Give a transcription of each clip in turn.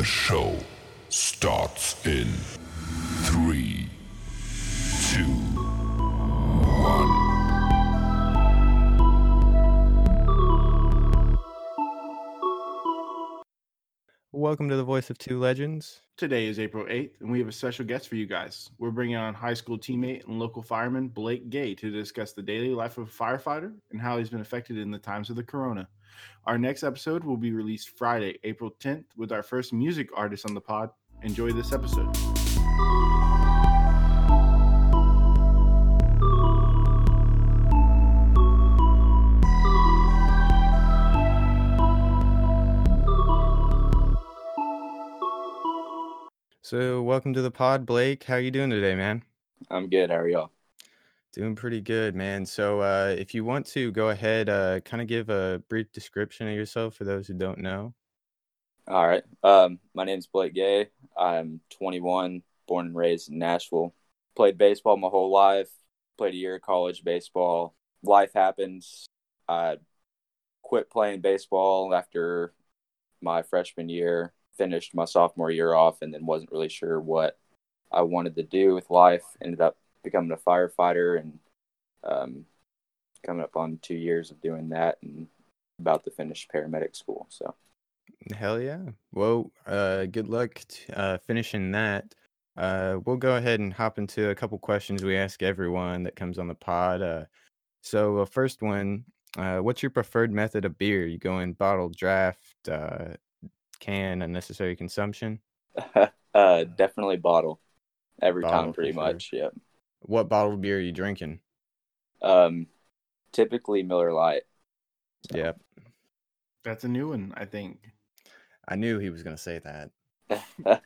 The show starts in three, two, one. Welcome to the Voice of Two Legends. Today is April 8th, and we have a special guest for you guys. We're bringing on high school teammate and local fireman Blake Gay to discuss the daily life of a firefighter and how he's been affected in the times of the corona. Our next episode will be released Friday, April 10th, with our first music artist on the pod. Enjoy this episode. So, welcome to the pod, Blake. How are you doing today, man? I'm good. How are y'all? Doing pretty good, man. So, uh, if you want to go ahead, uh, kind of give a brief description of yourself for those who don't know. All right. Um, my name's Blake Gay. I'm 21, born and raised in Nashville. Played baseball my whole life. Played a year of college baseball. Life happens. I quit playing baseball after my freshman year. Finished my sophomore year off, and then wasn't really sure what I wanted to do with life. Ended up becoming a firefighter, and um, coming up on two years of doing that, and about to finish paramedic school. So. Hell yeah. Well, uh, good luck t- uh, finishing that. Uh, we'll go ahead and hop into a couple questions we ask everyone that comes on the pod. Uh, so, uh, first one, uh, what's your preferred method of beer? You go in bottle, draft, uh, can, unnecessary consumption? uh, definitely bottle every Bottle, time, pretty sure. much. Yep. What bottled beer are you drinking? Um, typically Miller Lite. So, Yep. That's a new one, I think. I knew he was going to say that.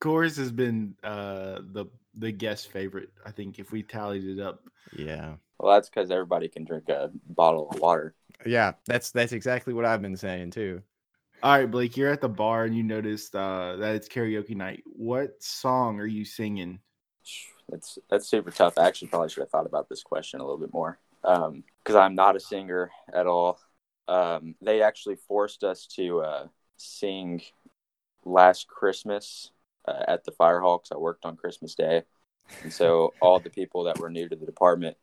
Coors has been uh, the the guest favorite. I think if we tallied it up, Yeah. Well, that's because everybody can drink a bottle of water. Yeah, that's that's exactly what I've been saying too. All right, Blake, you're at the bar and you noticed uh, that it's karaoke night. What song are you singing? That's that's super tough. I actually probably should have thought about this question a little bit more because I'm not a singer at all. Um, they actually forced us to uh, sing last Christmas uh, at the fire hall because I worked on Christmas Day, and so all the people that were new to the department,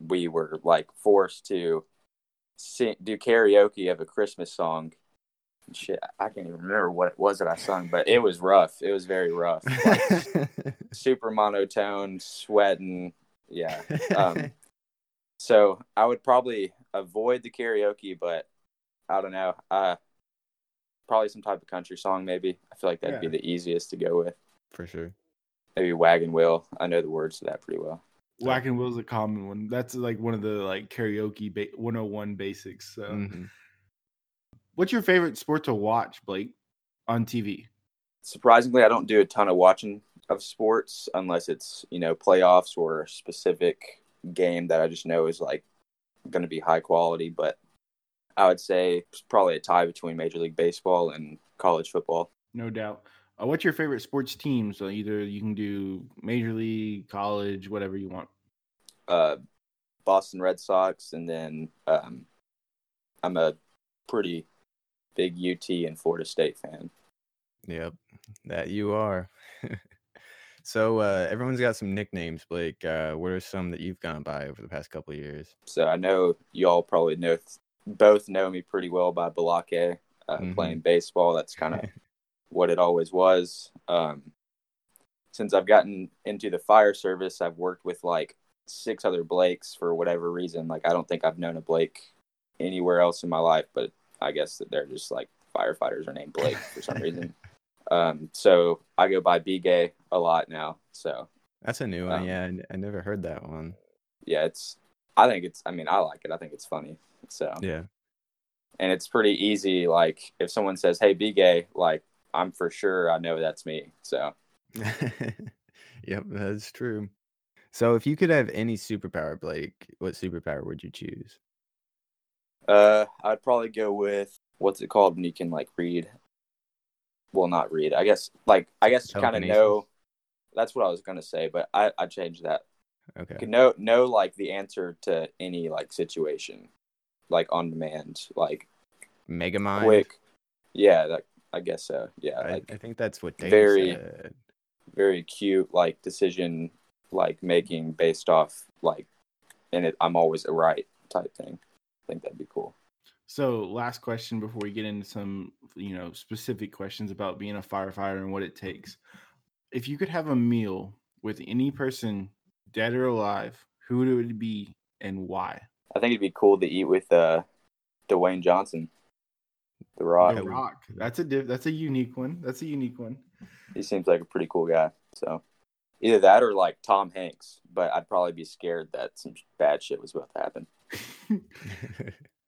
we were like forced to sing, do karaoke of a Christmas song. Shit, I can't even remember what it was that I sung, but it was rough. It was very rough. Like, super monotone, sweating. Yeah. Um, so I would probably avoid the karaoke, but I don't know. Uh, probably some type of country song, maybe. I feel like that'd be the easiest to go with. For sure. Maybe Wagon Wheel. I know the words to that pretty well. Wagon Wheel's a common one. That's like one of the like karaoke ba- 101 basics. So, Mhm. What's your favorite sport to watch, Blake, on TV? Surprisingly, I don't do a ton of watching of sports unless it's you know playoffs or a specific game that I just know is like going to be high quality. But I would say it's probably a tie between Major League Baseball and college football. No doubt. Uh, what's your favorite sports team? So either you can do major league, college, whatever you want. uh, Boston Red Sox, and then um, I'm a pretty big UT and Florida State fan. Yep, that you are. so uh, everyone's got some nicknames, Blake. Uh, what are some that you've gone by over the past couple of years? So I know y'all probably know both know me pretty well by Balake, uh, Mhm. playing baseball. That's kind of what it always was. Um, since I've gotten into the fire service, I've worked with like six other Blakes for whatever reason. Like I don't think I've known a Blake anywhere else in my life, but I guess that they're just like firefighters are named Blake for some reason. Um, so I go by B Gay a lot now. So That's a new one. Um, yeah, I never heard that one. yeah, it's. I think it's. I mean, I like it. I think it's funny. So Yeah. and it's pretty easy. Like if someone says, "Hey, be gay," like I'm for sure I know that's me. So yep, that's true. So if you could have any superpower, Blake, what superpower would you choose? Uh, I'd probably go with what's it called when you can like read. Well, not read. I guess like I guess kind of know. That's what I was gonna say, but I I changed that. Okay. Could know know like the answer to any like situation, like on demand, like Mega Mind. quick. Yeah, like I guess so. Yeah, I, like I think that's what Dave very- said. very cute like decision like making based off like and it I'm always a right type thing. Think that'd be cool. So, last question before we get into some, you know, specific questions about being a firefighter and what it takes. If you could have a meal with any person, dead or alive, who would it be and why? I think it'd be cool to eat with uh Dwayne Johnson. The Rock. The Rock. That's a diff- that's a unique one. That's a unique one. He seems like a pretty cool guy. So either that or like Tom Hanks. But I'd probably be scared that some bad shit was about to happen.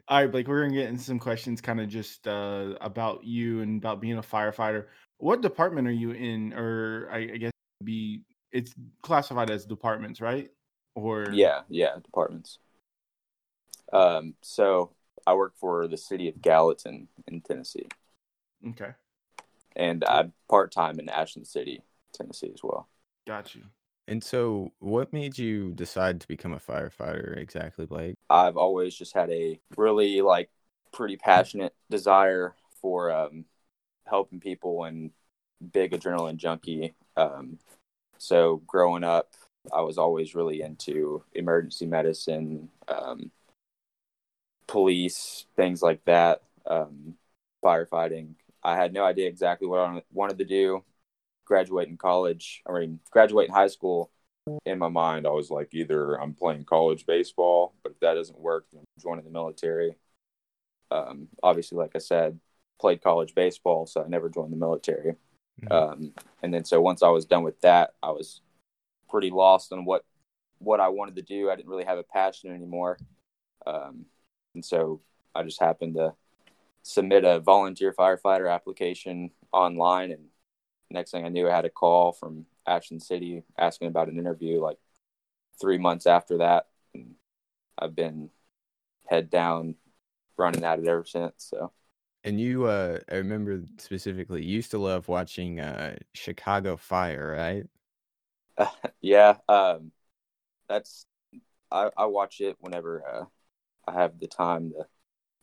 All right, Blake, we're gonna get into some questions, kind of just uh, about you and about being a firefighter. What department are you in, or I, I guess be it's classified as departments, right? Or Yeah, yeah, departments. Um, so I work for the city of Gallatin in Tennessee, okay, and I'm part time in Ashland City, Tennessee as well. got you. And so, what made you decide to become a firefighter exactly, Blake? I've always just had a really like pretty passionate desire for um, helping people and big adrenaline junkie. Um, so growing up, I was always really into emergency medicine, um, police, things like that, um, firefighting. I had no idea exactly what I wanted to do. Graduating college, I mean, graduating high school, in my mind, I was like, either I'm playing college baseball, but if that doesn't work, then I'm joining the military. Um, obviously, like I said, played college baseball, so I never joined the military. Mhm. Um, and then so once I was done with that, I was pretty lost on what what I wanted to do. I didn't really have a passion anymore, um, and so I just happened to submit a volunteer firefighter application online, and next thing I knew, I had a call from Ashland City asking about an interview. Like three months after that, and I've been head down, running at it ever since. So And you, uh, I remember specifically, you used to love watching uh, Chicago Fire, right? yeah, um, that's I, I watch it whenever uh, I have the time to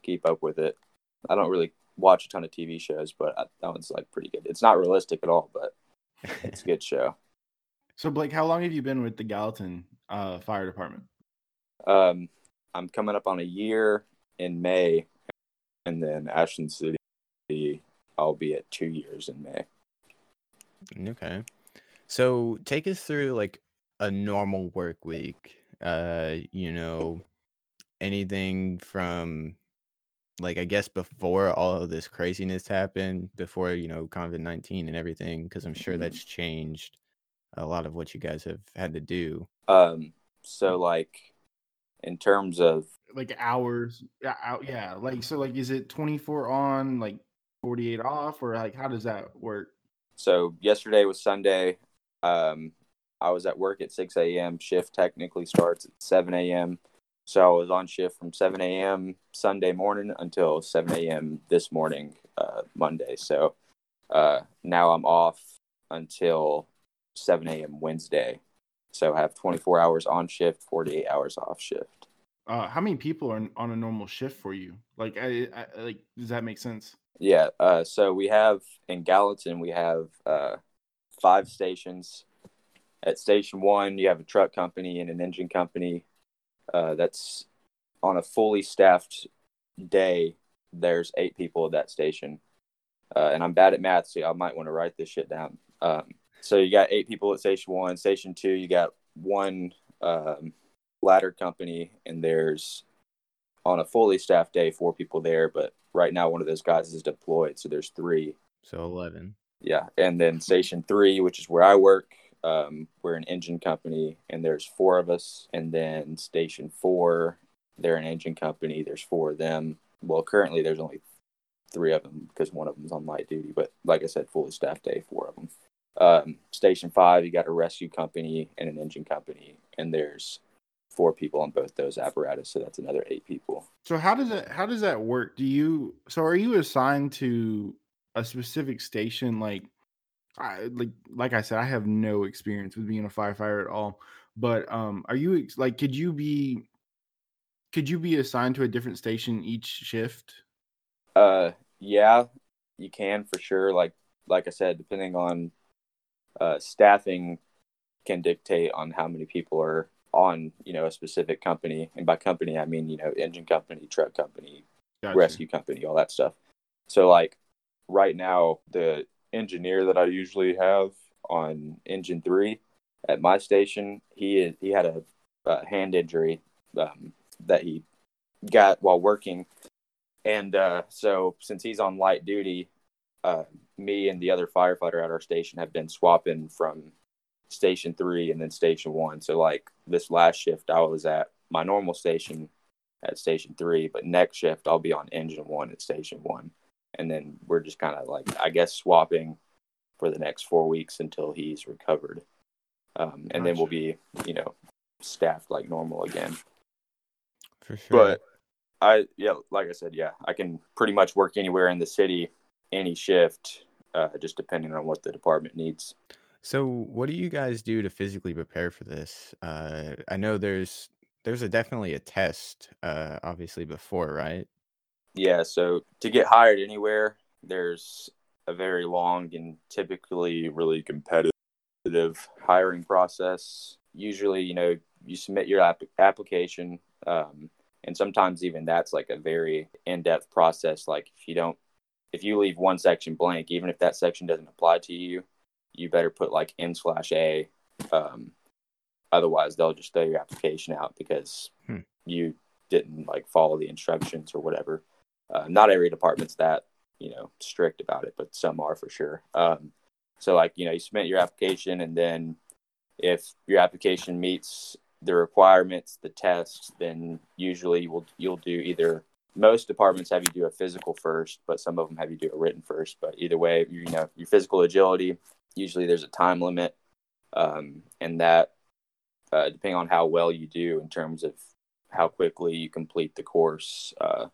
keep up with it. I don't really watch a ton of TV shows, but I, that one's like pretty good. It's not realistic at all, but it's a good show. So, Blake, how long have you been with the Gallatin uh, Fire Department? Um, I'm coming up on a year in May, and then Ashland City, I'll be at two years in May. Okay. So take us through like a normal work week. Uh, you know, anything from like I guess before all of this craziness happened, before, you know, COVID-19 and everything, because I'm sure Mhm. that's changed a lot of what you guys have had to do. Um, so like in terms of Like hours? Yeah, out, yeah. Like so, like is it twenty four on, like forty eight off, or like how does that work? So yesterday was Sunday. Um, I was at work at 6 a.m. Shift technically starts at 7 a.m. So I was on shift from 7 a.m. Sunday morning until 7 a.m. this morning, uh, Monday. So uh, now I'm off until 7 a.m. Wednesday. So I have 24 hours on shift, 48 hours off shift. Uh, how many people are on a normal shift for you? Like, I, I like does that make sense? Yeah. Uh, so we have in Gallatin, we have uh, five stations. At station one, you have a truck company and an engine company. Uh, that's on a fully staffed day. There's eight people at that station, uh, and I'm bad at math, so I might want to write this shit down. Um, so you got eight people at station one. Station two, you got one um, ladder company, and there's on a fully staffed day four people there. But right now, one of those guys is deployed, so there's three. So 11. Yeah, and then station three, which is where I work, um, we're an engine company, and there's four of us. And then station four, they're an engine company. There's four of them. Well, currently there's only three of them because one of them's on light duty. But like I said, fully staffed day, four of them. Um, station five, you got a rescue company and an engine company, and there's four people on both those apparatus, so that's another eight people. So how does that how does that work? Do you so are you assigned to a specific station? Like, I like like I said, I have no experience with being a firefighter at all. But um, are you like could you be could you be assigned to a different station each shift? Uh, yeah. you can for sure. Like like I said, depending on uh, staffing, can dictate on how many people are on you know a specific company, and by company I mean you know engine company, truck company, Gotcha. rescue company, all that stuff. So like right now, the engineer that I usually have on engine three at my station, he he had a, a hand injury um, that he got while working, and uh, so since he's on light duty, uh, me and the other firefighter at our station have been swapping from station three and then station one. So like this last shift, I was at my normal station at station three, but next shift I'll be on engine one at station one, and then we're just kind of like I guess swapping for the next four weeks until he's recovered, um, and then we'll be you know staffed like normal again. For sure. But I yeah, like I said, yeah, I can pretty much work anywhere in the city, any shift, uh, just depending on what the department needs. So, what do you guys do to physically prepare for this? Uh, I know there's there's a definitely a test, uh, obviously before, right? Yeah, so to get hired anywhere, there's a very long and typically really competitive hiring process. Usually, you know, you submit your app- application, um, and sometimes even that's like a very in-depth process. Like if you don't, if you leave one section blank, even if that section doesn't apply to you, you better put like N slash A. Um, otherwise, they'll just throw your application out because Hmm. you didn't like follow the instructions or whatever. Uh, not every department's that you know strict about it, but some are for sure. Um, so like you know, you submit your application, and then if your application meets the requirements, the tests, then usually you will you'll do either. Most departments have you do a physical first, but some of them have you do a written first. But either way, you know your physical agility. Usually, there's a time limit, um, and that uh, depending on how well you do in terms of how quickly you complete the course, uh,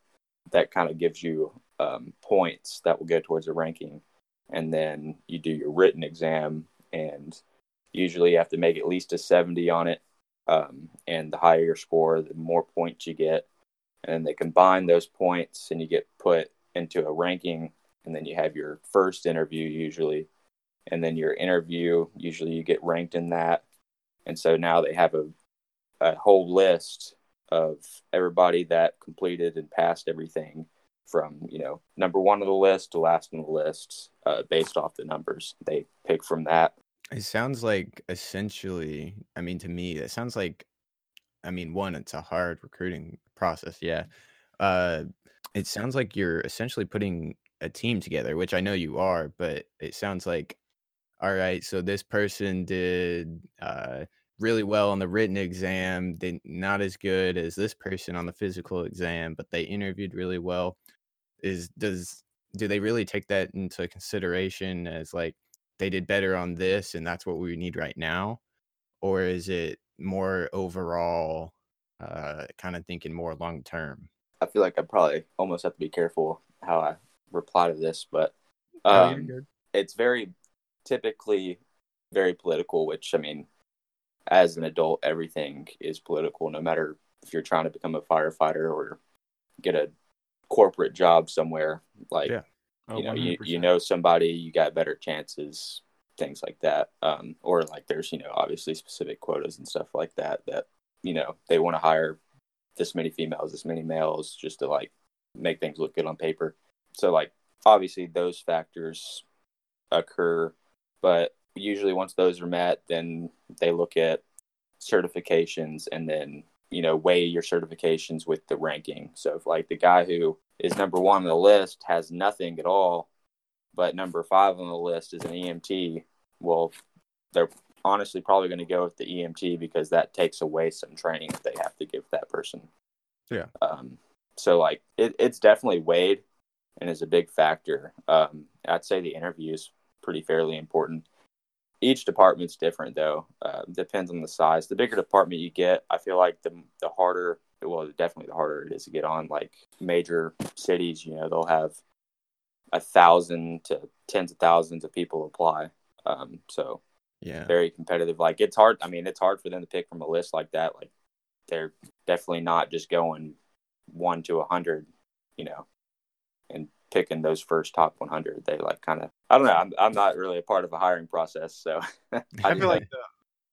that kind of gives you um, points that will go towards a ranking. And then you do your written exam, and usually you have to make at least a 70 on it. Um, and the higher your score, the more points you get. And then they combine those points, and you get put into a ranking. And then you have your first interview, usually. And then your interview, usually you get ranked in that. And so now they have a, a whole list of everybody that completed and passed everything from you know number one on the list to last on the list uh, based off the numbers they pick from that It sounds like essentially, I mean, to me, it sounds like, I mean, one, it's a hard recruiting process. Yeah. Uh, it sounds like you're essentially putting a team together, which I know you are, but it sounds like, all right, so this person did uh, really well on the written exam, did not as good as this person on the physical exam, but they interviewed really well. Is does do they really take that into consideration as like they did better on this and that's what we need right now or is it more overall uh kind of thinking more long term i feel like i probably almost have to be careful how i reply to this but Oh, um, good. it's very typically very political which i mean as an adult everything is political no matter if you're trying to become a firefighter or get a corporate job somewhere like Yeah. Oh, you know you, you know somebody you got better chances things like that um, or like there's you know obviously specific quotas and stuff like that that you know they want to hire this many females this many males just to like make things look good on paper so like obviously those factors occur but usually once those are met then they look at certifications and then you know weigh your certifications with the ranking. So if like the guy who is number one on the list has nothing at all but number five on the list is an emt well they're honestly probably going to go with the emt because that takes away some training that they have to give that person. Yeah. um, so like it, it's definitely weighed and is a big factor. Um, i'd say the interview is pretty fairly important each department's different though. Uh, depends on the size. The bigger department you get i feel like the, the harder well definitely the harder it is to get on like major cities you know they'll have a thousand to tens of thousands of people apply. Um, so yeah. very competitive. Like it's hard i mean it's hard for them to pick from a list like that. Like they're definitely not just going one to a hundred you know and picking those first top 100. They like kind of I don't know. I'm I'm not really a part of a hiring process, so I I feel like the,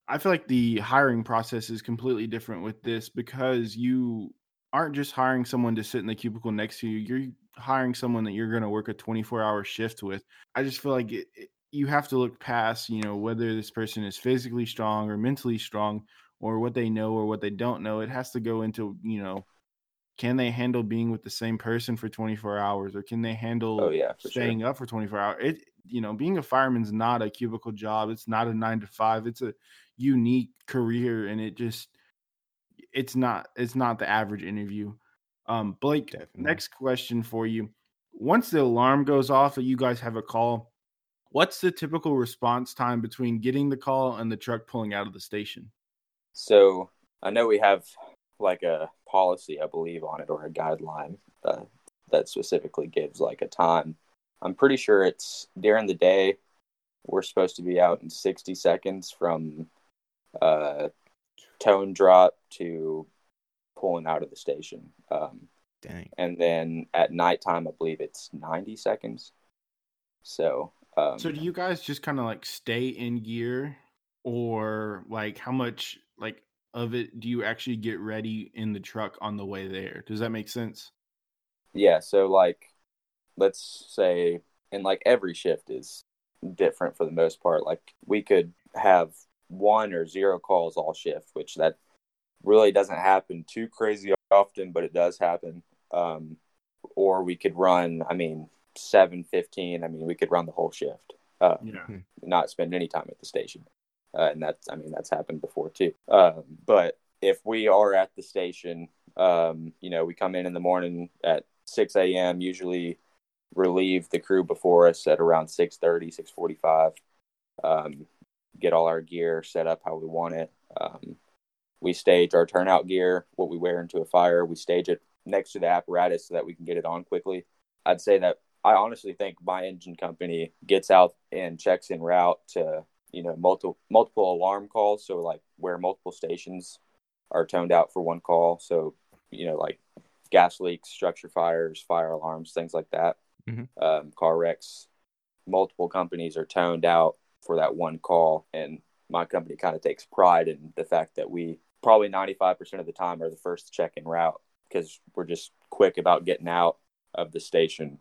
I feel like the hiring process is completely different with this because you aren't just hiring someone to sit in the cubicle next to you. You're hiring someone that you're going to work a 24 hour shift with. I just feel like it, it, you have to look past, you know, whether this person is physically strong or mentally strong or what they know or what they don't know. It has to go into, you know, can they handle being with the same person for 24 hours or can they handle oh yeah, for sure. staying up for 24 hours? It, you know, being a fireman's not a cubicle job. It's not a nine to five. It's a unique career and it just, it's not, it's not the average interview. Um, Blake, Definitely. next question for you. Once the alarm goes off that you guys have a call, what's the typical response time between getting the call and the truck pulling out of the station? So I know we have like a policy, I believe, on it or a guideline uh, that specifically gives like a time. I'm pretty sure it's during the day. We're supposed to be out in 60 seconds from uh, tone drop to pulling out of the station. Um, Dang. and then at nighttime, I believe it's 90 seconds. So, um, So do you guys just kind of like stay in gear or like how much like of it do you actually get ready in the truck on the way there? Does that make sense? Yeah, so like let's say and like every shift is different for the most part. Like we could have one or zero calls all shift, which that really doesn't happen too crazy often, but it does happen. Um or we could run, I mean, seven fifteen. I mean, we could run the whole shift. Uh, Yeah. not spend any time at the station. Uh, and that's, I mean, that's happened before too. Um, but if we are at the station, um, you know, we come in in the morning at 6 a.m., usually relieve the crew before us at around 6.30, 6.45, um, get all our gear set up how we want it. Um, we stage our turnout gear, what we wear into a fire. We stage it next to the apparatus so that we can get it on quickly. I'd say that I honestly think my engine company gets out and checks in route to you know multiple multiple alarm calls. So like where multiple stations are toned out for one call. So you know like gas leaks, structure fires, fire alarms, things like that. Mhm. Um, car wrecks. Multiple companies are toned out for that one call, and my company kind of takes pride in the fact that we probably 95% of the time are the first check en route because we're just quick about getting out of the station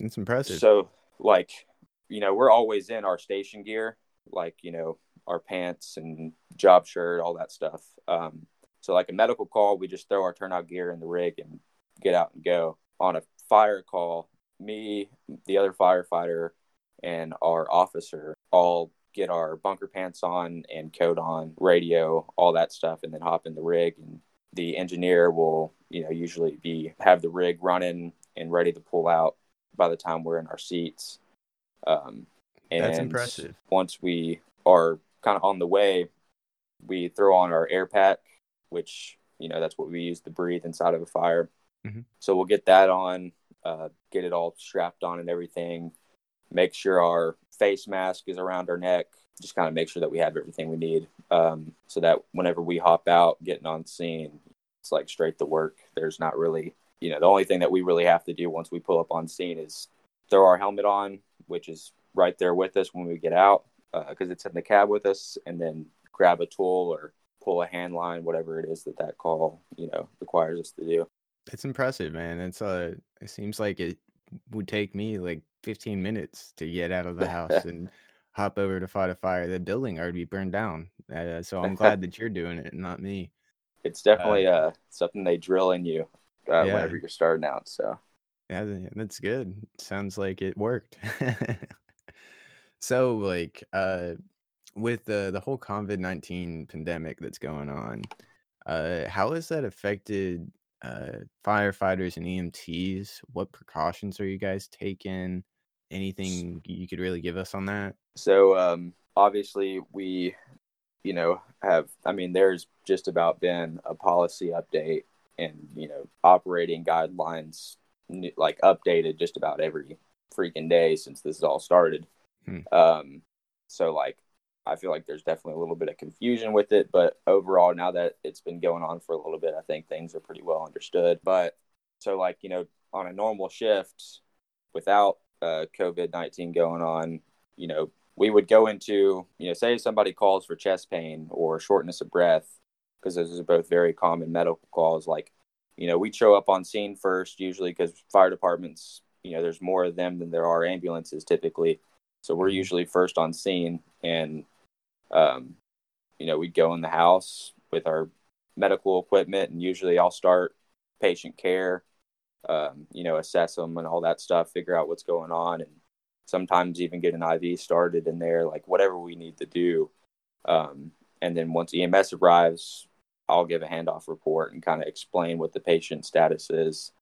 It's impressive. so, like, you know, we're always in our station gear, like, you know, our pants and job shirt, all that stuff. Um, so, like a medical call, we just throw our turnout gear in the rig and get out and go. On a fire call, me, the other firefighter, and our officer all get our bunker pants on and coat on, radio, all that stuff, and then hop in the rig. And the engineer will, you know, usually be have the rig running and ready to pull out by the time we're in our seats. Um, and That's impressive. Once we are kind of on the way, we throw on our air pack, which you know that's what we use to breathe inside of a fire. Mhm. So we'll get that on, uh, get it all strapped on and everything. Make sure our face mask is around our neck. Just kind of make sure that we have everything we need, um, so that whenever we hop out, getting on scene, it's like straight to work. There's not really you know, the only thing that we really have to do once we pull up on scene is throw our helmet on, which is right there with us when we get out, because it's in the cab with us, and then grab a tool or pull a hand line, whatever it is that that call, you know, requires us to do. It's impressive, man. It's uh it seems like it would take me like 15 minutes to get out of the house and hop over to fight a fire. The building already be burned down. Uh, so I'm glad that you're doing it, not me. It's definitely uh, something they drill in you uh, Yeah. whenever you're starting out. So Yeah, that's good. Sounds like it worked. so like uh with the the whole COVID-19 pandemic that's going on, uh how has that affected uh firefighters and EMTs? What precautions are you guys taking? Anything you could really give us on that? So um, obviously, we, you know, have. I mean, there's just about been a policy update and you know operating guidelines like updated just about every freaking day since this all started. Hmm. Um, so like, I feel like there's definitely a little bit of confusion with it, but overall, now that it's been going on for a little bit, I think things are pretty well understood. But so like, you know, on a normal shift, without uh, COVID nineteen going on, you know, we would go into you know, say somebody calls for chest pain or shortness of breath, because those are both very common medical calls. Like, you know, we show up on scene first usually because fire departments, you know, there's more of them than there are ambulances typically. So we're usually first on scene, and um, you know, we'd go in the house with our medical equipment, and usually I'll start patient care, um, you know, assess them and all that stuff, figure out what's going on, and sometimes even get an IV started in there, like whatever we need to do. Um, and then once EMS arrives, I'll give a handoff report and kind of explain what the patient status is.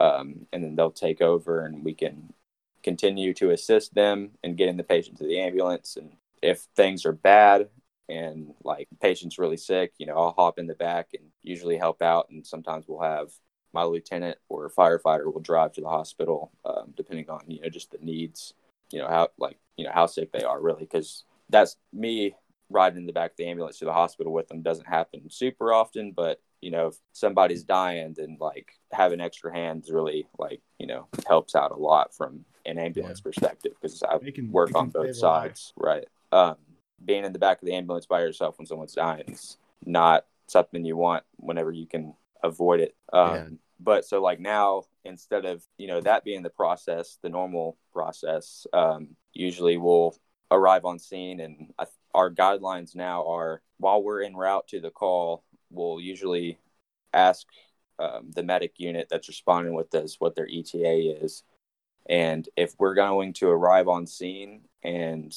Um, and then they'll take over and we can continue to assist them in getting the patient to the ambulance. And if things are bad and like patient's really sick, you know, I'll hop in the back and usually help out. And sometimes we'll have my lieutenant or firefighter will drive to the hospital, um, depending on, you know, just the needs, you know, how, like, you know, how sick they are really. Cause that's me riding in the back of the ambulance to the hospital with them doesn't happen super often, but you know, if somebody's dying, then like having extra hands really like, you know, helps out a lot from an ambulance yeah. perspective because I can, work on both sides, right? Um, being in the back of the ambulance by yourself when someone's dying is not something you want whenever you can avoid it. Um, yeah. But so like now, instead of you know that being the process, the normal process, um, usually we'll arrive on scene, and our guidelines now are while we're en route to the call, we'll usually ask um, the medic unit that's responding with this what their ETA is. And if we're going to arrive on scene and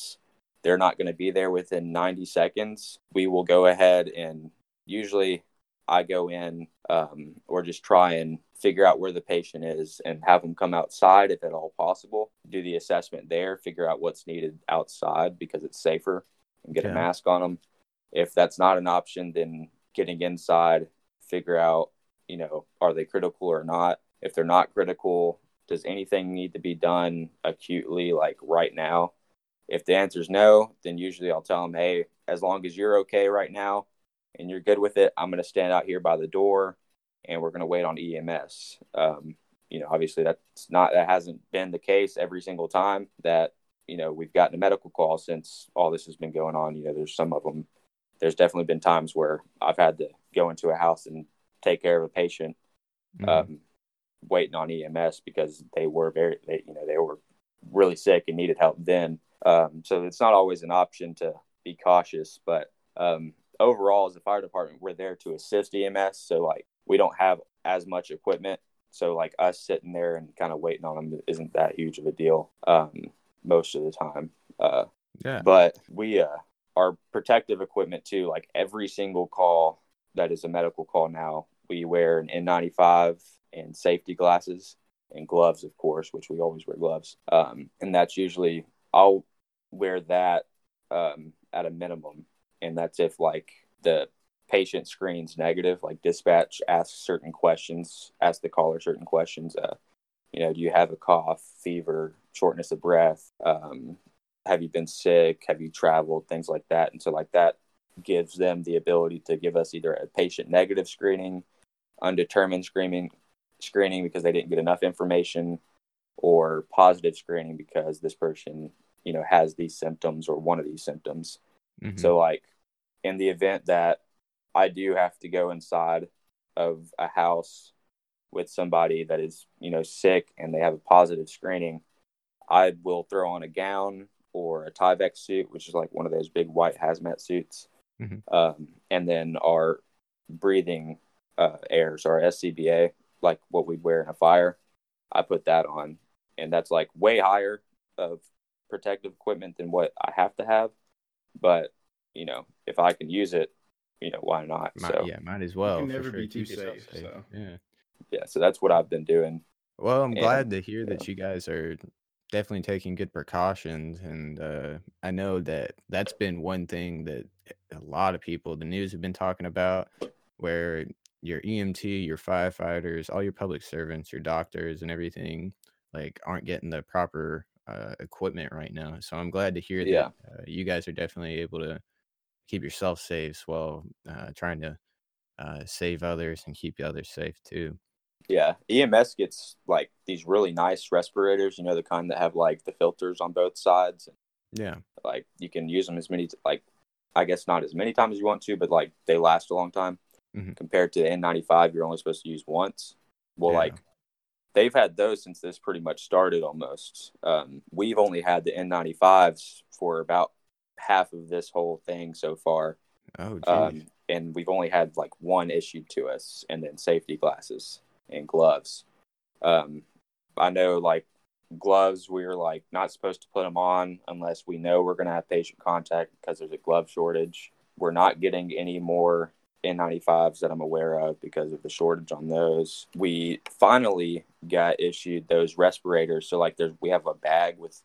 they're not going to be there within 90 seconds, we will go ahead and usually I go in um, or just try and figure out where the patient is and have them come outside if at all possible, do the assessment there, figure out what's needed outside because it's safer and get yeah. a mask on them. If that's not an option, then getting inside, figure out, you know, are they critical or not? If they're not critical, does anything need to be done acutely, like right now? If the answer is no, then usually I'll tell them, hey, as long as you're okay right now and you're good with it, I'm going to stand out here by the door and we're going to wait on EMS. Um, you know, obviously that's not, that hasn't been the case every single time that, you know, we've gotten a medical call since all this has been going on. You know, there's some of them there's definitely been times where I've had to go into a house and take care of a patient, mm-hmm. um, waiting on EMS because they were very, they, you know, they were really sick and needed help then. Um, so it's not always an option to be cautious, but um, overall, as a fire department, we're there to assist EMS. So like we don't have as much equipment. So like us sitting there and kind of waiting on them isn't that huge of a deal um, most of the time. Uh, yeah. But we uh, our protective equipment too. Like every single call that is a medical call now, we wear an N95 and safety glasses and gloves, of course, which we always wear gloves. Um, and that's usually I'll wear that um, at a minimum, and that's if like the patient screens negative, like dispatch asks certain questions, ask the caller certain questions. Uh, you know, do you have a cough, fever, shortness of breath? Um, have you been sick? Have you traveled? Things like that. And so, like that gives them the ability to give us either a patient negative screening, undetermined screening, screening because they didn't get enough information, or positive screening because this person, you know, has these symptoms or one of these symptoms. Mm-hmm. So, like in the event that I do have to go inside of a house with somebody that is, you know, sick and they have a positive screening, I will throw on a gown or a Tyvek suit, which is like one of those big white hazmat suits, mm-hmm. um, and then our breathing uh, airs, our SCBA, like what we'd wear in a fire. I put that on, and that's like way higher of protective equipment than what I have to have. But you know, if I can use it, you know, why not? Might, so yeah, might as well. You can never sure. be too safe, safe. So yeah, yeah. So that's what I've been doing. Well, I'm and, glad to hear yeah. that you guys are definitely taking good precautions and uh, i know that that's been one thing that a lot of people the news have been talking about where your emt your firefighters all your public servants your doctors and everything like aren't getting the proper uh, equipment right now so i'm glad to hear that yeah. uh, you guys are definitely able to keep yourself safe while uh, trying to uh, save others and keep others safe too Yeah, EMS gets like these really nice respirators. You know, the kind that have like the filters on both sides. Yeah. Like you can use them as many like I guess not as many times as you want to, but like they last a long time. Mhm. Compared to the N95, you're only supposed to use once. Well, Yeah. like they've had those since this pretty much started almost. Um, we've only had the N95s for about half of this whole thing so far. Oh, geez. Um, and we've only had like one issued to us and then safety glasses and gloves. Um, I know like gloves, we're like not supposed to put them on unless we know we're going to have patient contact because there's a glove shortage. We're not getting any more N95s that I'm aware of because of the shortage on those. We finally got issued those respirators. So like there's we have a bag with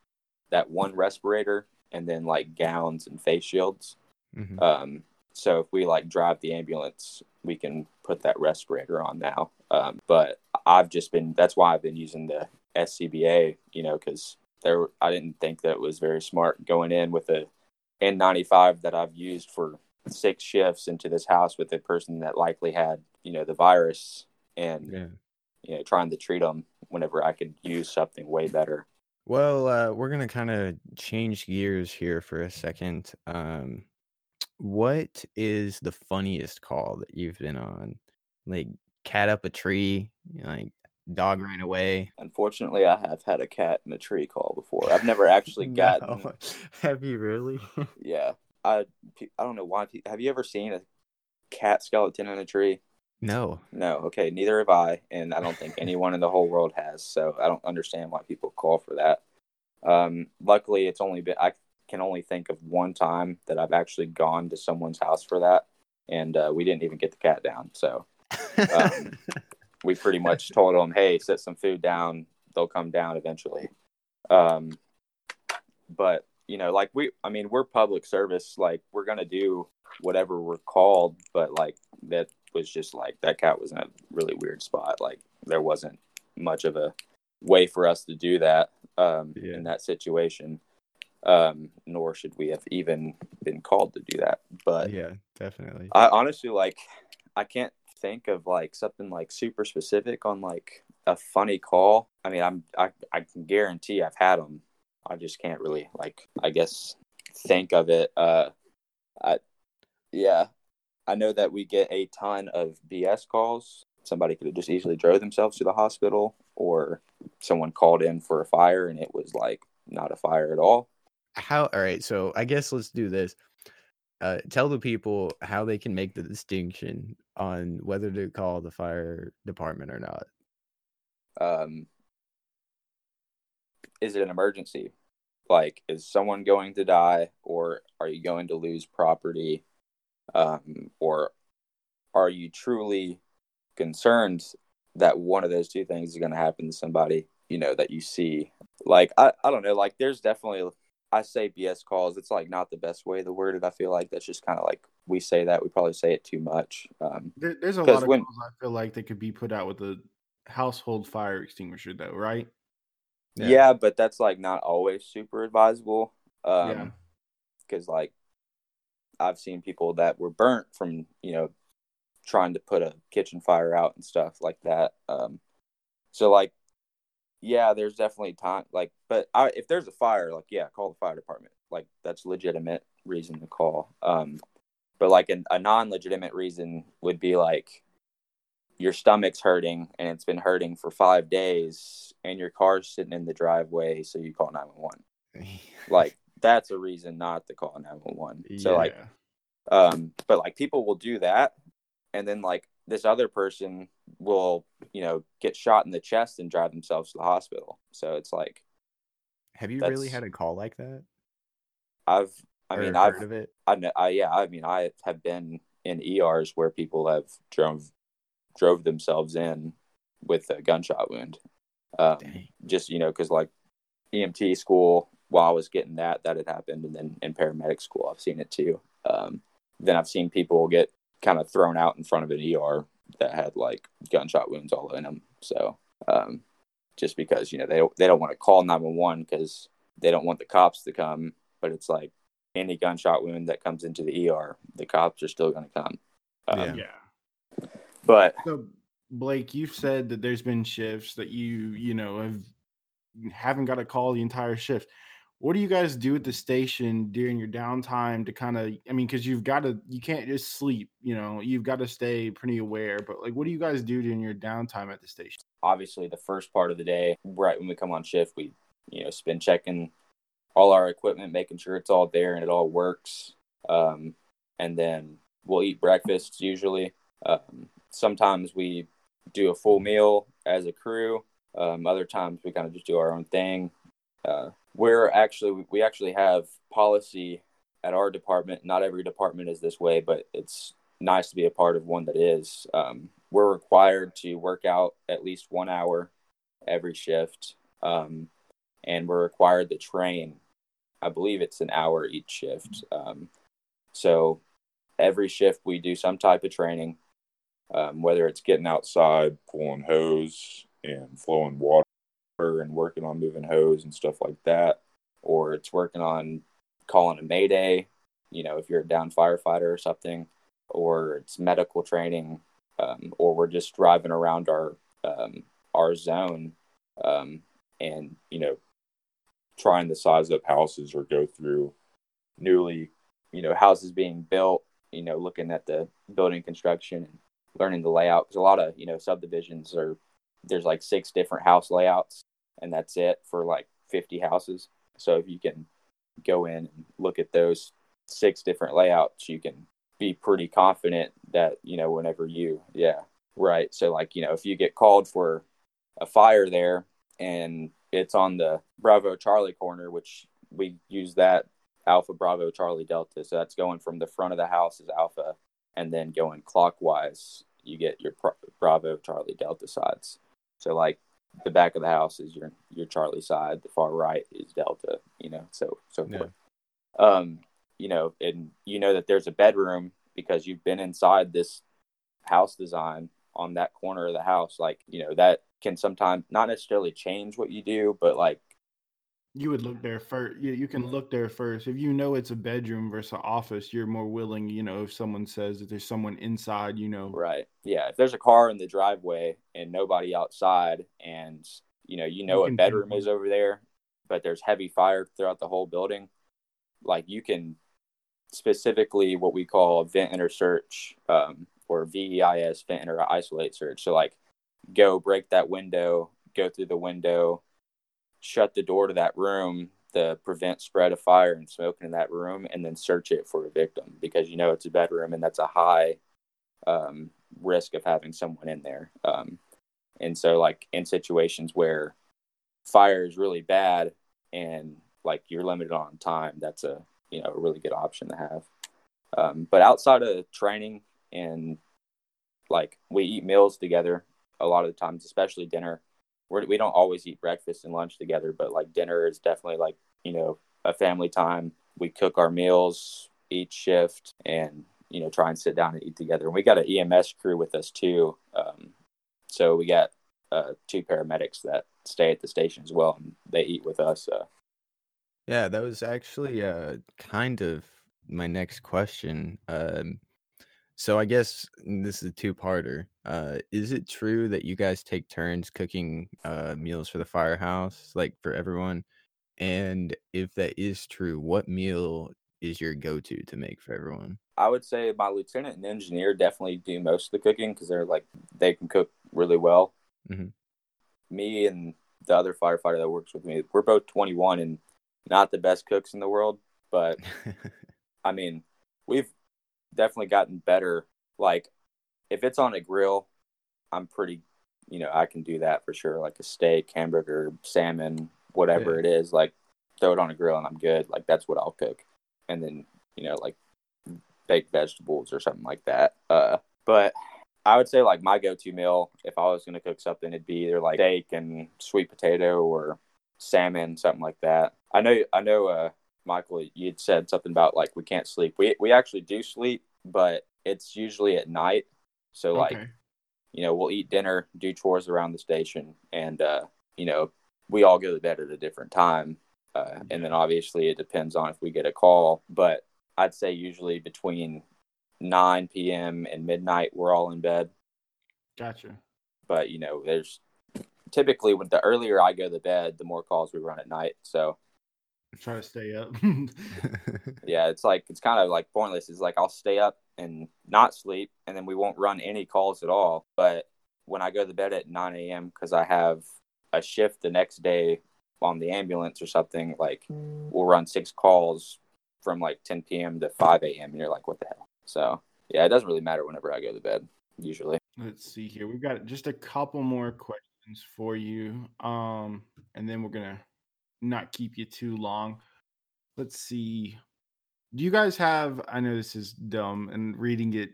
that one respirator and then like gowns and face shields. Mhm. Um, so if we like drive the ambulance, we can put that respirator on now. Um, but I've just been that's why I've been using the SCBA, you know, because there I didn't think that it was very smart going in with a N95 that I've used for six shifts into this house with a person that likely had you know the virus and yeah. you know trying to treat them whenever I could use something way better. Well, uh, we're gonna kind of change gears here for a second. Um, what is the funniest call that you've been on? Like cat up a tree, like dog ran away. Unfortunately, I have had a cat in a tree call before. I've never actually gotten No. Have you really? Yeah, I I don't know why. Have you ever seen a cat skeleton in a tree? no. No. Okay, neither have I, and I don't think anyone in the whole world has. So I don't understand why people call for that. Um, luckily, it's only been I can only think of one time that I've actually gone to someone's house for that, and uh, we didn't even get the cat down. So Um, we pretty much told them, "Hey, set some food down. They'll come down eventually." Um, but you know, like we, I mean, we're public service. Like we're gonna do whatever we're called, but like that was just like that cat was in a really weird spot. Like there wasn't much of a way for us to do that um, Yeah. in that situation. Um, nor should we have even been called to do that. But yeah, definitely. I honestly like I can't think of like something like super specific on like a funny call. I mean, I'm I I can guarantee I've had them. I just can't really like I guess think of it. Uh, I yeah, I know that we get a ton of BS calls. Somebody could have just easily drove themselves to the hospital, or someone called in for a fire and it was like not a fire at all. How? All right. So I guess let's do this. Uh, tell the people how they can make the distinction on whether to call the fire department or not. um, is it an emergency? Like, is someone going to die, or are you going to lose property, um, or are you truly concerned that one of those two things is going to happen to somebody you know that you see? Like, I, I don't know. Like, there's definitely I say BS calls. It's like not the best way The word. I feel like that's just kind of like we say that. We probably say it too much. Um, There, there's a lot of when- calls I feel like that could be put out with a household fire extinguisher, though, right? yeah. but that's like not always super advisable. Um, Yeah. because like I've seen people that were burnt from you know trying to put a kitchen fire out and stuff like that. Um, so like, yeah, there's definitely time. Like, but I, if there's a fire, like, yeah, call the fire department. Like, that's legitimate reason to call. Um, but like an, a non-legitimate reason would be like your stomach's hurting and it's been hurting for five days and your car's sitting in the driveway, so you call nine one one like that's a reason not to call 911 so like um but like people will do that and then like this other person will you know get shot in the chest and drive themselves to the hospital so it's like have you really had a call like that? i've i Or mean i've heard of it. I, know, I yeah i mean i have been in ers where people have drove drove themselves in with a gunshot wound. Um, just you know because like emt school while i was getting that that had happened and then in paramedic school i've seen it too. Um, then i've seen people get kind of thrown out in front of an er that had like gunshot wounds all in them so um, just because you know they don't, they don't want to call 911 because they don't want the cops to come but it's like any gunshot wound that comes into the er the cops are still going to come um, Yeah. Yeah. but So Blake, you've said that there's been shifts that you, you know, have haven't got a call the entire shift. What do you guys do at the station during your downtime to kind of I mean cuz you've got to you can't just sleep, you know, you've got to stay pretty aware, but like what do you guys do during your downtime at the station? Obviously, the first part of the day, right when we come on shift, we, you know, spin checking all our equipment, making sure it's all there and it all works. Um, and then we'll eat breakfast usually. Um, sometimes we do a full meal as a crew. Um, other times we kind of just do our own thing. Uh, we're actually we actually have policy at our department. Not every department is this way, but it's nice to be a part of one that is. Um, we're required to work out at least one hour every shift, um, and we're required to train. I believe it's an hour each shift. Um, so every shift we do some type of training, um, whether it's getting outside, pulling hose and flowing water and working on moving hose and stuff like that, or it's working on calling a mayday, you know, if you're a down firefighter or something, or it's medical training, um, or we're just driving around our um, our zone um, and you know trying to size up houses or go through newly you know houses being built you know looking at the building construction and learning the layout. Because a lot of you know subdivisions are there's like six different house layouts and that's it for like 50 houses. So if you can go in and look at those six different layouts you can be pretty confident that you know whenever you yeah right. So like you know if you get called for a fire there and it's on the bravo charlie corner which we use that alpha bravo charlie delta. So that's going from the front of the house is alpha and then going clockwise you get your bravo charlie delta sides. So like the back of the house is your your charlie side the far right is delta you know so so Yeah. forth. Um you know and you know that there's a bedroom because you've been inside this house design on that corner of the house like you know that can sometimes not necessarily change what you do but like You would look there first. You, you can look there first. If you know it's a bedroom versus an office, you're more willing, you know, if someone says that there's someone inside, you know. Right. Yeah. If there's a car in the driveway and nobody outside, and you know, you know You what bedroom is over there, but there's heavy fire throughout the whole building, like you can specifically what we call vent enter search um, or VEIS vent enter isolate search. So like, go break that window, go through the window, shut the door to that room to prevent spread of fire and smoke in that room, and then search it for a victim because you know it's a bedroom and that's a high um, risk of having someone in there. Um, and so, like in situations where fire is really bad and like you're limited on time, that's a you know a really good option to have. Um, but outside of training and like we eat meals together a lot of the times, especially dinner. We're, we don't always eat breakfast and lunch together, but like dinner is definitely like you know a family time. We cook our meals each shift and you know try and sit down and eat together. And we got an EMS crew with us too, um, so we got uh, two paramedics that stay at the station as well, and they eat with us. Uh, Yeah, that was actually uh kind of my next question. Um so I guess this is a two-parter. Uh is it true that you guys take turns cooking uh meals for the firehouse like for everyone? And if that is true, what meal is your go-to to make for everyone? I would say my lieutenant and engineer definitely do most of the cooking because they're like they can cook really well. Mm-hmm. Me and the other firefighter that works with me, we're both 21 and not the best cooks in the world, but I mean, we've definitely gotten better. Like, if it's on a grill, I'm pretty, you know, I can do that for sure. Like a steak, hamburger, salmon, whatever Yeah. it is, like throw it on a grill and I'm good. Like that's what I'll cook. And then, you know, like baked vegetables or something like that. Uh, but I would say like my go-to meal, if I was going to cook something, it'd be either like steak and sweet potato or salmon, something like that. I know, I know, uh, Michael, you'd said something about like we can't sleep. We we actually do sleep, but it's usually at night. So like Okay. you know we'll eat dinner, do chores around the station, and uh, you know we all go to bed at a different time. Uh, and then obviously it depends on if we get a call, but I'd say usually between 9 p.m. and midnight we're all in bed. Gotcha. but you know, there's typically when the earlier I go to bed, the more calls we run at night. So Try to stay up. yeah, it's like it's kind of like pointless. It's like I'll stay up and not sleep, and then we won't run any calls at all. But when I go to bed at 9 a.m. because I have a shift the next day on the ambulance or something, like we'll run six calls from like 10 p.m. to 5 a.m. and you're like, what the hell? So yeah, it doesn't really matter whenever I go to bed usually. Let's see here. We've got just a couple more questions for you. Um, and then we're gonna not keep you too long. Let's see. Do you guys have I know this is dumb and reading it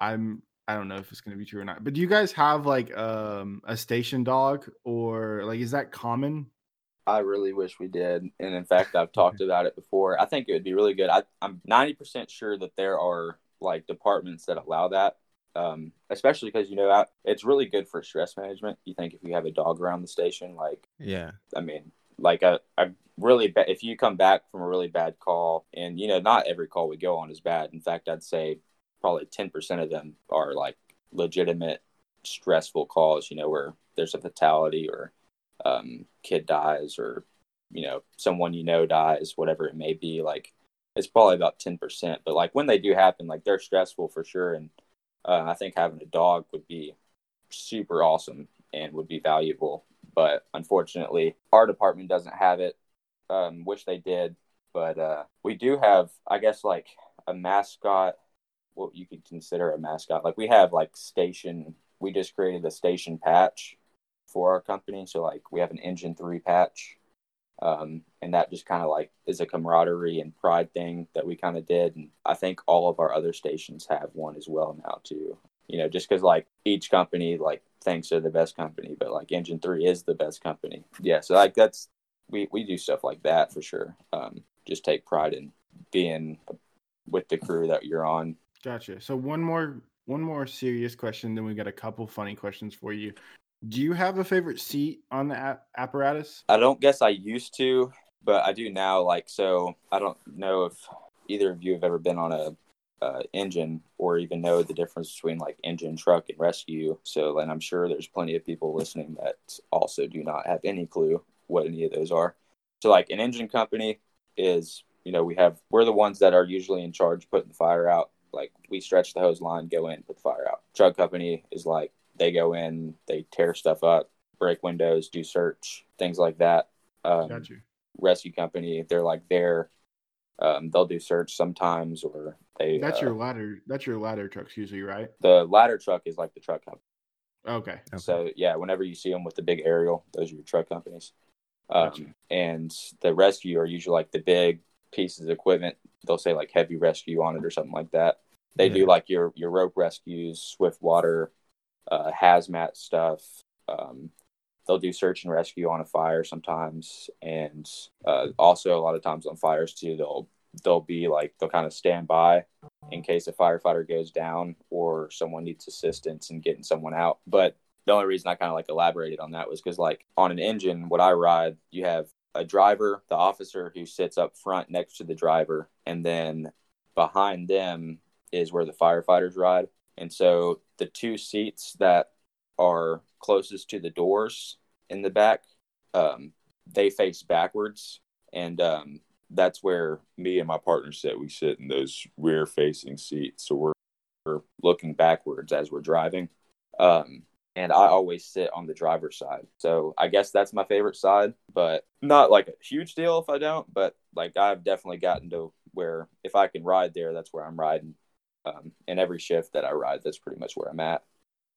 I'm I don't know if it's going to be true or not. But do you guys have like um a station dog or like is that common? I really wish we did. And in fact, I've talked about it before. I think it would be really good. I, I'm 90% sure that there are like departments that allow that. Um, especially because you know it's really good for stress management. You think if you have a dog around the station, like yeah, I mean, like a, a really bad if you come back from a really bad call and you know not every call we go on is bad. In fact i'd say probably 10% of them are like legitimate stressful calls you know where there's a fatality or um, kid dies or you know someone you know dies whatever it may be like it's probably about 10% but like when they do happen like they're stressful for sure. And uh, i think having a dog would be super awesome and would be valuable but unfortunately, our department doesn't have it. Um, wish they did, but uh, we do have, I guess, like a mascot. What you could consider a mascot. Like we have like station. We just created a station patch for our company. So like we have an engine three patch, um, and that just kind of like is a camaraderie and pride thing that we kind of did. And I think all of our other stations have one as well now too. You know, just because like each company like thinks they're the best company, but like Engine Three is the best company. Yeah, so like that's we we do stuff like that for sure. Um, just take pride in being with the crew that you're on. Gotcha. So one more one more serious question, then we got a couple funny questions for you. Do you have a favorite seat on the apparatus? I don't guess I used to, but I do now. Like so, I don't know if either of you have ever been on a uh, engine or even know the difference between like engine, truck, and rescue. So, and I'm sure there's plenty of people listening that also do not have any clue what any of those are. So, like an engine company is, you know, we have, we're the ones that are usually in charge putting the fire out. Like we stretch the hose line, go in, put the fire out. Truck company is like they go in, they tear stuff up, break windows, do search, things like that. Um, Gotcha. Rescue company, they're like there um, they'll do search sometimes, or they. That's uh, your ladder. That's your ladder trucks usually, right? The ladder truck is like the truck company. Okay. Okay. So yeah, whenever you see them with the big aerial, those are your truck companies. Um, Gotcha. And the rescue are usually like the big pieces of equipment. They'll say like heavy rescue on it or something like that. They do like your your rope rescues, swift water, uh, hazmat stuff. Um, they'll do search and rescue on a fire sometimes, and uh, also a lot of times on fires too. They'll they'll be like they'll kind of stand by in case a firefighter goes down or someone needs assistance in getting someone out. But the only reason I kind of like elaborated on that was because like on an engine, what I ride, you have a driver, the officer who sits up front next to the driver, and then behind them is where the firefighters ride. And so the two seats that are closest to the doors in the back, um, they face backwards, and um, that's where me and my partner sit. We sit in those rear facing seats, so we're, we're looking backwards as we're driving. Um, and I always sit on the driver's side. So I guess that's my favorite side, but not like a huge deal if I don't. But like I've definitely gotten to where if I can ride there, that's where I'm riding. Um, and every shift that I ride, that's pretty much where I'm at.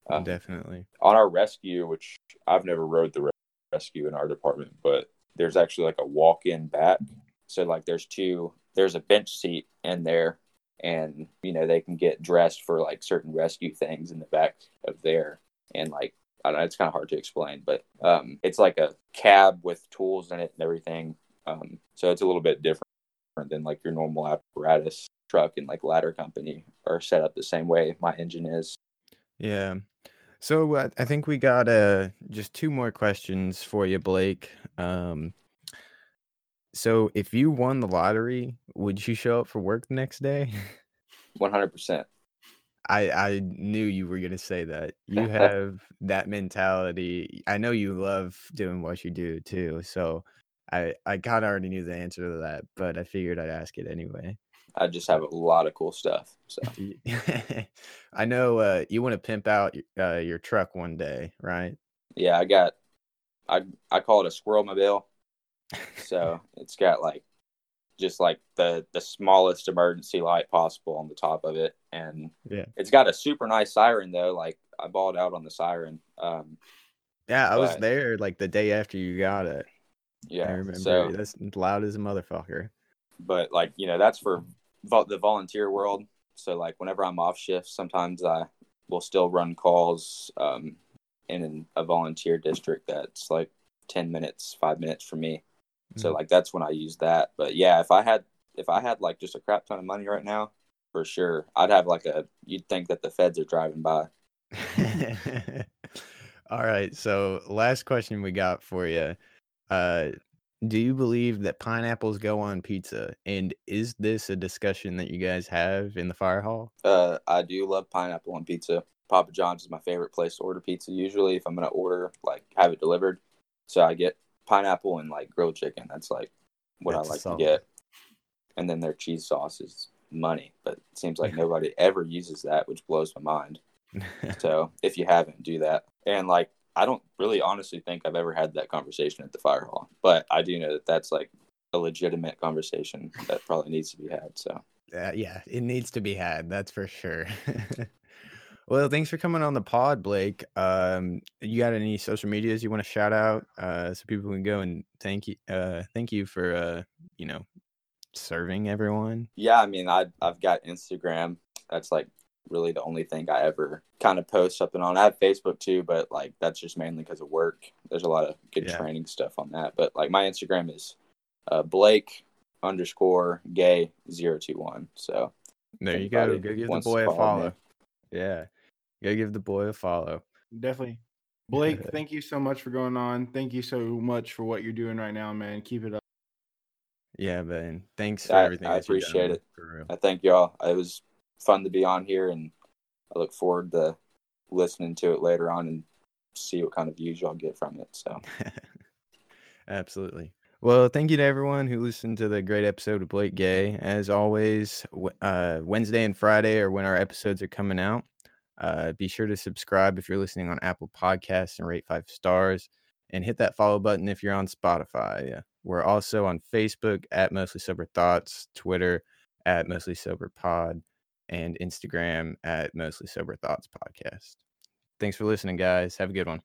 Um, Definitely. on our rescue, which I've never rode the rescue in our department, but there's actually like a walk-in back. So like there's two, there's a bench seat in there, and you know they can get dressed for like certain rescue things in the back of there, and like I don't know, it's kind of hard to explain, but um, it's like a cab with tools in it and everything. Um, so it's a little bit different than like your normal apparatus truck and like ladder company are set up the same way my engine is. Yeah. So uh, I think we got uh, just two more questions for you, Blake. Um, so if you won the lottery, would you show up for work the next day? One hundred percent. I I knew you were gonna say that. You have that mentality. I know you love doing what you do too. So I I kind of already knew the answer to that, but I figured I'd ask it anyway. I just have a lot of cool stuff. So I know uh, you want to pimp out uh, your truck one day, right? yeah, I got I I call it a squirrel mobile. So it's got like just like the the smallest emergency light possible on the top of it, and Yeah. it's got a super nice siren though. Like I balled out on the siren. Um, Yeah, I was there like the day after you got it. yeah, I remember. so That's loud as a motherfucker. but like you know that's for the volunteer world so like whenever i'm off shift sometimes i will still run calls um, in a volunteer district that's like 10 minutes 5 minutes from me so Mhm. like that's when i use that but yeah if i had if i had like just a crap ton of money right now for sure i'd have like a you'd think that the feds are driving by All right. So, last question we got for you. Uh, do you believe that pineapples go on pizza? And is this a discussion that you guys have in the fire hall? uh, i do love pineapple on pizza papa john's is my favorite place to order pizza usually if i'm gonna order like have it delivered so i get pineapple and like grilled chicken that's like what That's i like solid. to get and then their cheese sauce is money but it seems like nobody ever uses that which blows my mind so if you haven't do that and like i don't really honestly think i've ever had that conversation at the fire hall but i do know that that's like a legitimate conversation that probably needs to be had so Uh, yeah, it needs to be had. That's for sure. well, thanks for coming on the pod, Blake. Um, you got any social medias you want to shout out uh, so people can go and thank you, uh, thank you for uh, you know, serving everyone. Yeah, I mean, I I've got Instagram. That's like really the only thing I ever kind of post something on. I have Facebook too, but like that's just mainly because of work. There's a lot of good Yeah. training stuff on that. But like my Instagram is uh, Blake underscore gay zero two one. So There you go. Go give the wants to boy a follow follow. me. Yeah, go give the boy a follow. Definitely. Blake, thank you so much for going on. Thank you so much for what you're doing right now, man. Keep it up. Yeah, man. Thanks for I- everything. I appreciate done, it. I thank y'all. It was fun to be on here, and I look forward to listening to it later on and see what kind of views y'all get from it. So Absolutely. Well, thank you to everyone who listened to the great episode of Blake Gay. As always, uh, Wednesday and Friday are when our episodes are coming out. Uh, be sure to subscribe if you're listening on Apple Podcasts and rate five stars, and hit that follow button if you're on Spotify. Yeah. We're also on Facebook at Mostly Sober Thoughts, Twitter at Mostly Sober Pod, and Instagram at Mostly Sober Thoughts Podcast. Thanks for listening, guys. Have a good one.